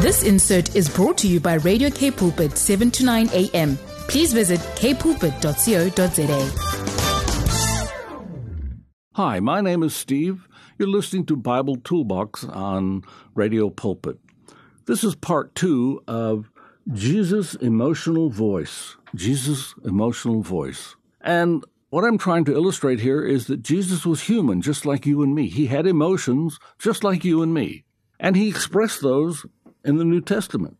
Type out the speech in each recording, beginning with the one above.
This insert is brought to you by Radio K Pulpit 7 to 9 a.m. Please visit kpulpit.co.za. Hi, my name is Steve. You're listening to Bible Toolbox on Radio Pulpit. This is part two of Jesus' emotional voice. Jesus' emotional voice. And what I'm trying to illustrate here is that Jesus was human, just like you and me. He had emotions, just like you and me. And he expressed those in the New Testament.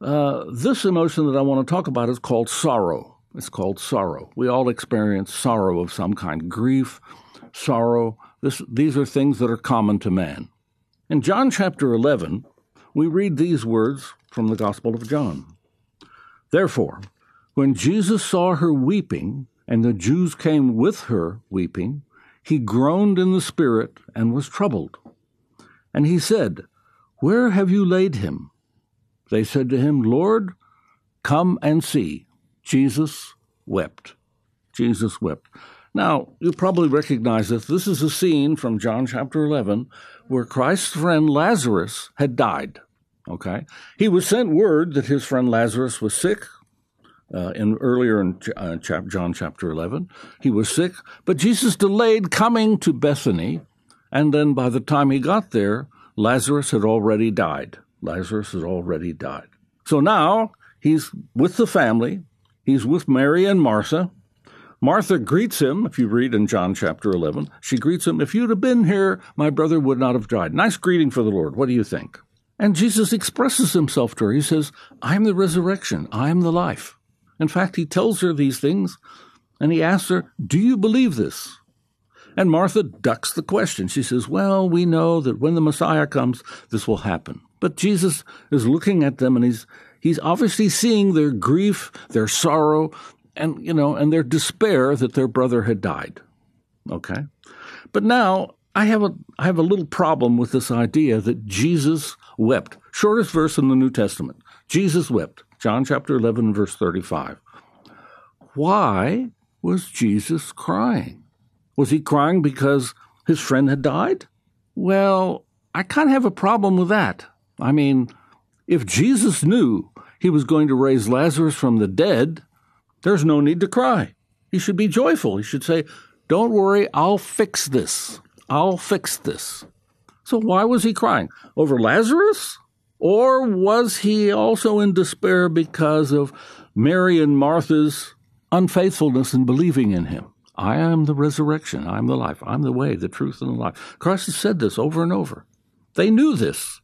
Uh, this emotion that I want to talk about is called sorrow. It's called sorrow. We all experience sorrow of some kind grief, sorrow. This, these are things that are common to man. In John chapter 11, we read these words from the Gospel of John. Therefore, when Jesus saw her weeping, and the Jews came with her weeping, he groaned in the spirit and was troubled. And he said, Where have you laid him? They said to him, Lord, come and see. Jesus wept. Jesus wept. Now, you probably recognize this. This is a scene from John chapter 11 where Christ's friend Lazarus had died. Okay? He was sent word that his friend Lazarus was sick, uh, in earlier in uh, chap- John chapter 11. He was sick, but Jesus delayed coming to Bethany, and then by the time he got there, Lazarus had already died. Lazarus had already died. So now he's with the family. He's with Mary and Martha. Martha greets him, if you read in John chapter 11. She greets him, If you'd have been here, my brother would not have died. Nice greeting for the Lord. What do you think? And Jesus expresses himself to her. He says, I am the resurrection. I am the life. In fact, he tells her these things and he asks her, Do you believe this? And Martha ducks the question. She says, Well, we know that when the Messiah comes, this will happen. But Jesus is looking at them and he's he's obviously seeing their grief, their sorrow, and you know, and their despair that their brother had died. Okay? But now I have a I have a little problem with this idea that Jesus wept. Shortest verse in the New Testament. Jesus wept. John chapter 11, verse 35. Why was Jesus crying? Was he crying because his friend had died? Well, I kind of have a problem with that. I mean, if Jesus knew he was going to raise Lazarus from the dead, there's no need to cry. He should be joyful. He should say, Don't worry, I'll fix this. I'll fix this. So why was he crying? Over Lazarus? Or was he also in despair because of Mary and Martha's unfaithfulness in believing in him? I am the resurrection. I'm the life. I'm the way, the truth, and the life. Christ has said this over and over. They knew this.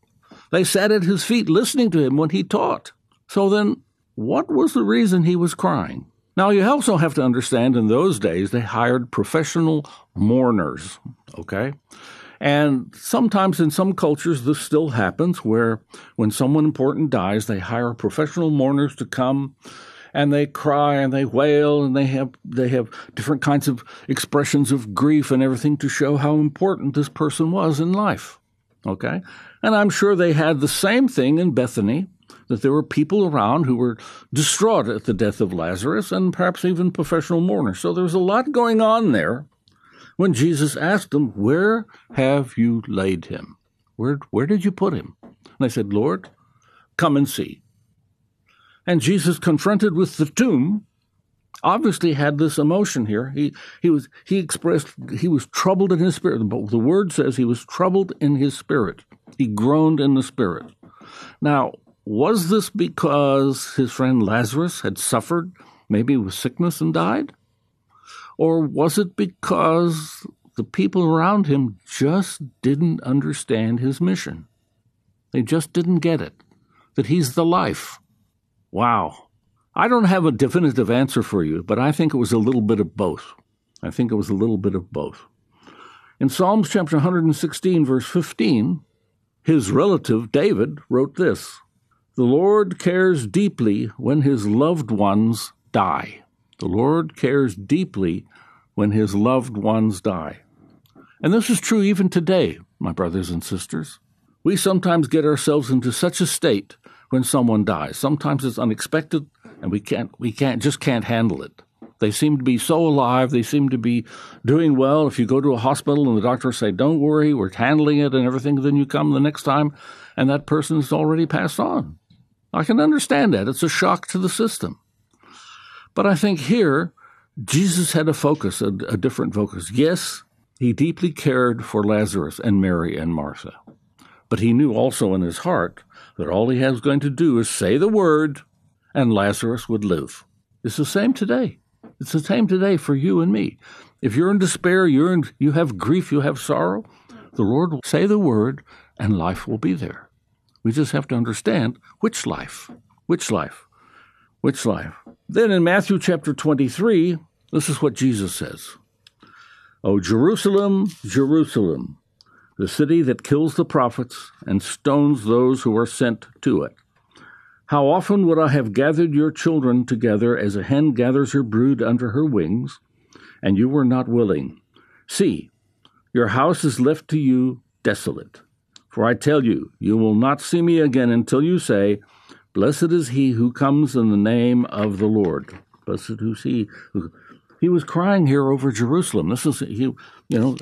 They sat at his feet listening to him when he taught. So then, what was the reason he was crying? Now, you also have to understand in those days they hired professional mourners, okay? And sometimes in some cultures, this still happens where when someone important dies, they hire professional mourners to come and they cry and they wail and they have they have different kinds of expressions of grief and everything to show how important this person was in life. Okay? And I'm sure they had the same thing in Bethany that there were people around who were distraught at the death of Lazarus and perhaps even professional mourners. So there was a lot going on there when Jesus asked them, Where have you laid him? Where, where did you put him? And they said, Lord, come and see. And Jesus, confronted with the tomb, obviously had this emotion here. He, he, was, he expressed, he was troubled in his spirit. The word says he was troubled in his spirit. He groaned in the spirit. Now, was this because his friend Lazarus had suffered, maybe with sickness and died? Or was it because the people around him just didn't understand his mission? They just didn't get it, that he's the life. Wow. I don't have a definitive answer for you, but I think it was a little bit of both. I think it was a little bit of both. In Psalms chapter 116, verse 15, his relative David wrote this The Lord cares deeply when his loved ones die. The Lord cares deeply when his loved ones die. And this is true even today, my brothers and sisters. We sometimes get ourselves into such a state when someone dies. Sometimes it's unexpected and we can't we can't just can't handle it. They seem to be so alive. They seem to be doing well. If you go to a hospital and the doctors say, don't worry, we're handling it and everything, then you come the next time and that person's already passed on. I can understand that. It's a shock to the system. But I think here, Jesus had a focus, a, a different focus. Yes, he deeply cared for Lazarus and Mary and Martha. But he knew also in his heart that all he was going to do is say the word and Lazarus would live. It's the same today. It's the same today for you and me. If you're in despair, you're in, you have grief, you have sorrow, the Lord will say the word and life will be there. We just have to understand which life, which life, which life. Then in Matthew chapter 23, this is what Jesus says O Jerusalem, Jerusalem, the city that kills the prophets and stones those who are sent to it. How often would I have gathered your children together as a hen gathers her brood under her wings, and you were not willing? See, your house is left to you desolate. For I tell you, you will not see me again until you say, Blessed is he who comes in the name of the Lord. Blessed who's he. He was crying here over Jerusalem. This is he, you know,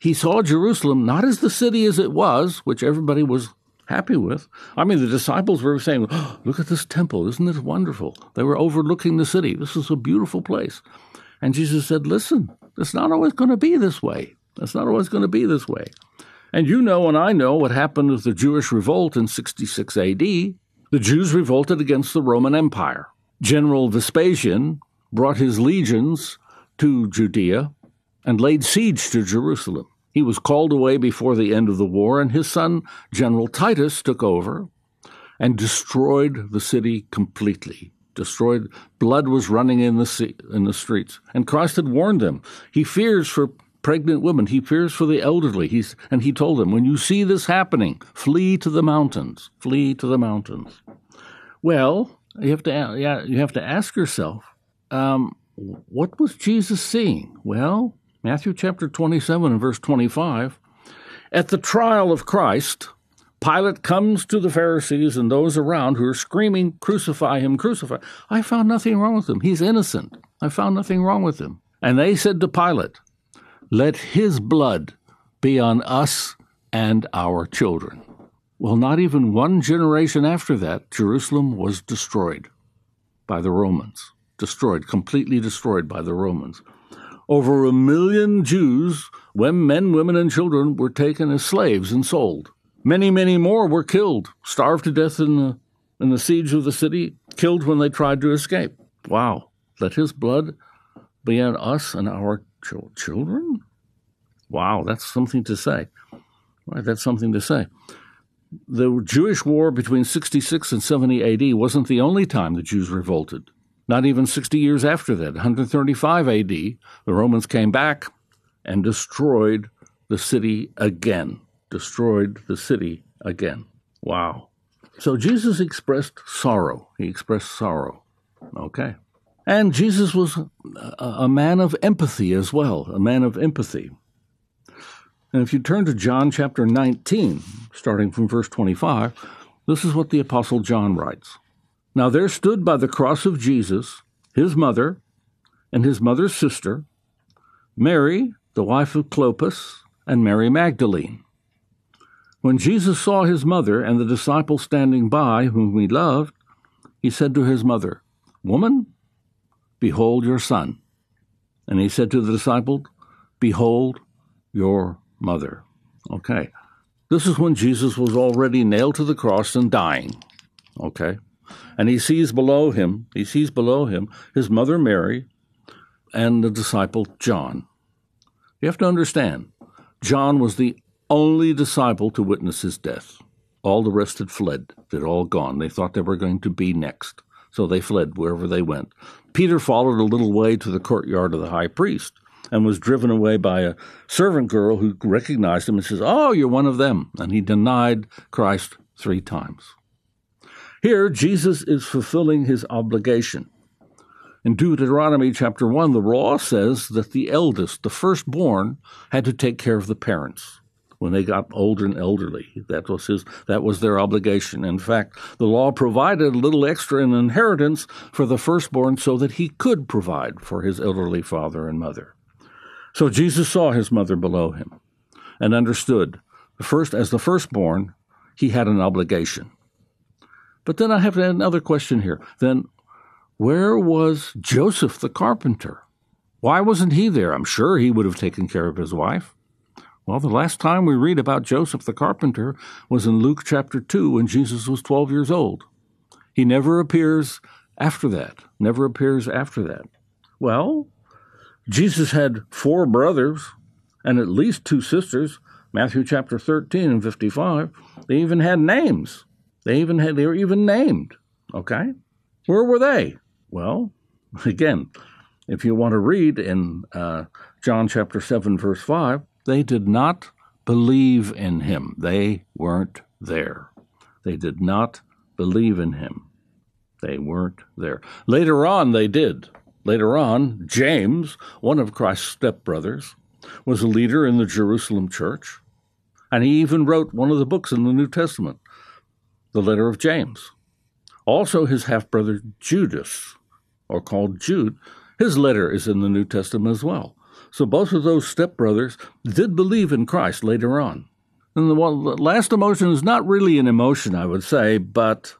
he saw Jerusalem not as the city as it was, which everybody was happy with. I mean, the disciples were saying, oh, "Look at this temple! Isn't this wonderful?" They were overlooking the city. This is a beautiful place. And Jesus said, "Listen, it's not always going to be this way. It's not always going to be this way." And you know, and I know what happened with the Jewish revolt in 66 AD. The Jews revolted against the Roman Empire. General Vespasian brought his legions to Judea and laid siege to Jerusalem. He was called away before the end of the war, and his son, General Titus, took over and destroyed the city completely. Destroyed, blood was running in the sea, in the streets, and Christ had warned them. He fears for pregnant women. He fears for the elderly. He's, and he told them, when you see this happening, flee to the mountains. Flee to the mountains. Well, you have to, yeah, you have to ask yourself, um, what was Jesus seeing? Well, Matthew chapter 27 and verse 25. At the trial of Christ, Pilate comes to the Pharisees and those around who are screaming, Crucify him, crucify. I found nothing wrong with him. He's innocent. I found nothing wrong with him. And they said to Pilate, let his blood be on us and our children. Well, not even one generation after that, Jerusalem was destroyed by the Romans. Destroyed, completely destroyed by the Romans. Over a million Jews, when men, women, and children, were taken as slaves and sold. Many, many more were killed, starved to death in the, in the siege of the city, killed when they tried to escape. Wow. Let his blood be on us and our children? Wow, that's something to say. Right, that's something to say. The Jewish war between 66 and 70 AD wasn't the only time the Jews revolted. Not even 60 years after that, 135 AD, the Romans came back and destroyed the city again. Destroyed the city again. Wow. So Jesus expressed sorrow. He expressed sorrow. Okay. And Jesus was a, man of empathy as well, a man of empathy. And if you turn to John chapter 19, starting from verse 25, this is what the Apostle John writes Now there stood by the cross of Jesus his mother and his mother's sister, Mary, the wife of Clopas, and Mary Magdalene. When Jesus saw his mother and the disciple standing by, whom he loved, he said to his mother, Woman, Behold your son. And he said to the disciple, Behold your mother. Okay. This is when Jesus was already nailed to the cross and dying. Okay. And he sees below him, he sees below him his mother Mary and the disciple John. You have to understand, John was the only disciple to witness his death. All the rest had fled. They'd all gone. They thought they were going to be next. So they fled wherever they went. Peter followed a little way to the courtyard of the high priest and was driven away by a servant girl who recognized him and says, Oh, you're one of them. And he denied Christ three times. Here, Jesus is fulfilling his obligation. In Deuteronomy chapter 1, the law says that the eldest, the firstborn, had to take care of the parents. When they got old and elderly. That was his that was their obligation. In fact, the law provided a little extra in inheritance for the firstborn so that he could provide for his elderly father and mother. So Jesus saw his mother below him and understood first as the firstborn, he had an obligation. But then I have another question here. Then where was Joseph the carpenter? Why wasn't he there? I'm sure he would have taken care of his wife. Well, the last time we read about Joseph the carpenter was in Luke chapter 2 when Jesus was 12 years old. He never appears after that, never appears after that. Well, Jesus had four brothers and at least two sisters. Matthew chapter 13 and 55. They even had names. They even had they were even named. Okay? Where were they? Well, again, if you want to read in uh, John chapter 7 verse 5, they did not believe in him. They weren't there. They did not believe in him. They weren't there. Later on, they did. Later on, James, one of Christ's stepbrothers, was a leader in the Jerusalem church, and he even wrote one of the books in the New Testament, the letter of James. Also, his half brother Judas, or called Jude, his letter is in the New Testament as well. So both of those stepbrothers did believe in Christ later on. And the, last emotion is not really an emotion, I would say, but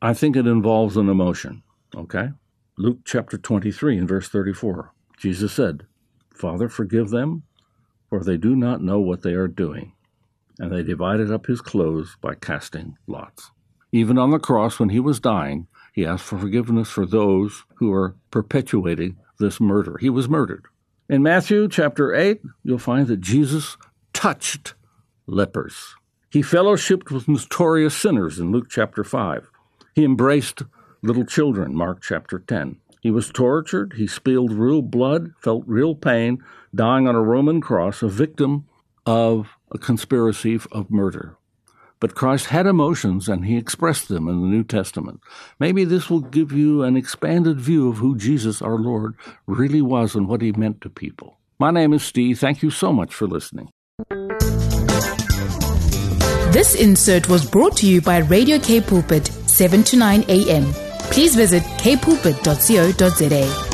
I think it involves an emotion. Okay? Luke chapter 23 and verse 34. Jesus said, Father, forgive them, for they do not know what they are doing. And they divided up his clothes by casting lots. Even on the cross, when he was dying, he asked for forgiveness for those who were perpetuating this murder. He was murdered. In Matthew chapter 8, you'll find that Jesus touched lepers. He fellowshipped with notorious sinners in Luke chapter 5. He embraced little children, Mark chapter 10. He was tortured, he spilled real blood, felt real pain, dying on a Roman cross, a victim of a conspiracy of murder. But Christ had emotions and he expressed them in the New Testament. Maybe this will give you an expanded view of who Jesus, our Lord, really was and what he meant to people. My name is Steve. Thank you so much for listening. This insert was brought to you by Radio K Pulpit, 7 to 9 a.m. Please visit kpulpit.co.za.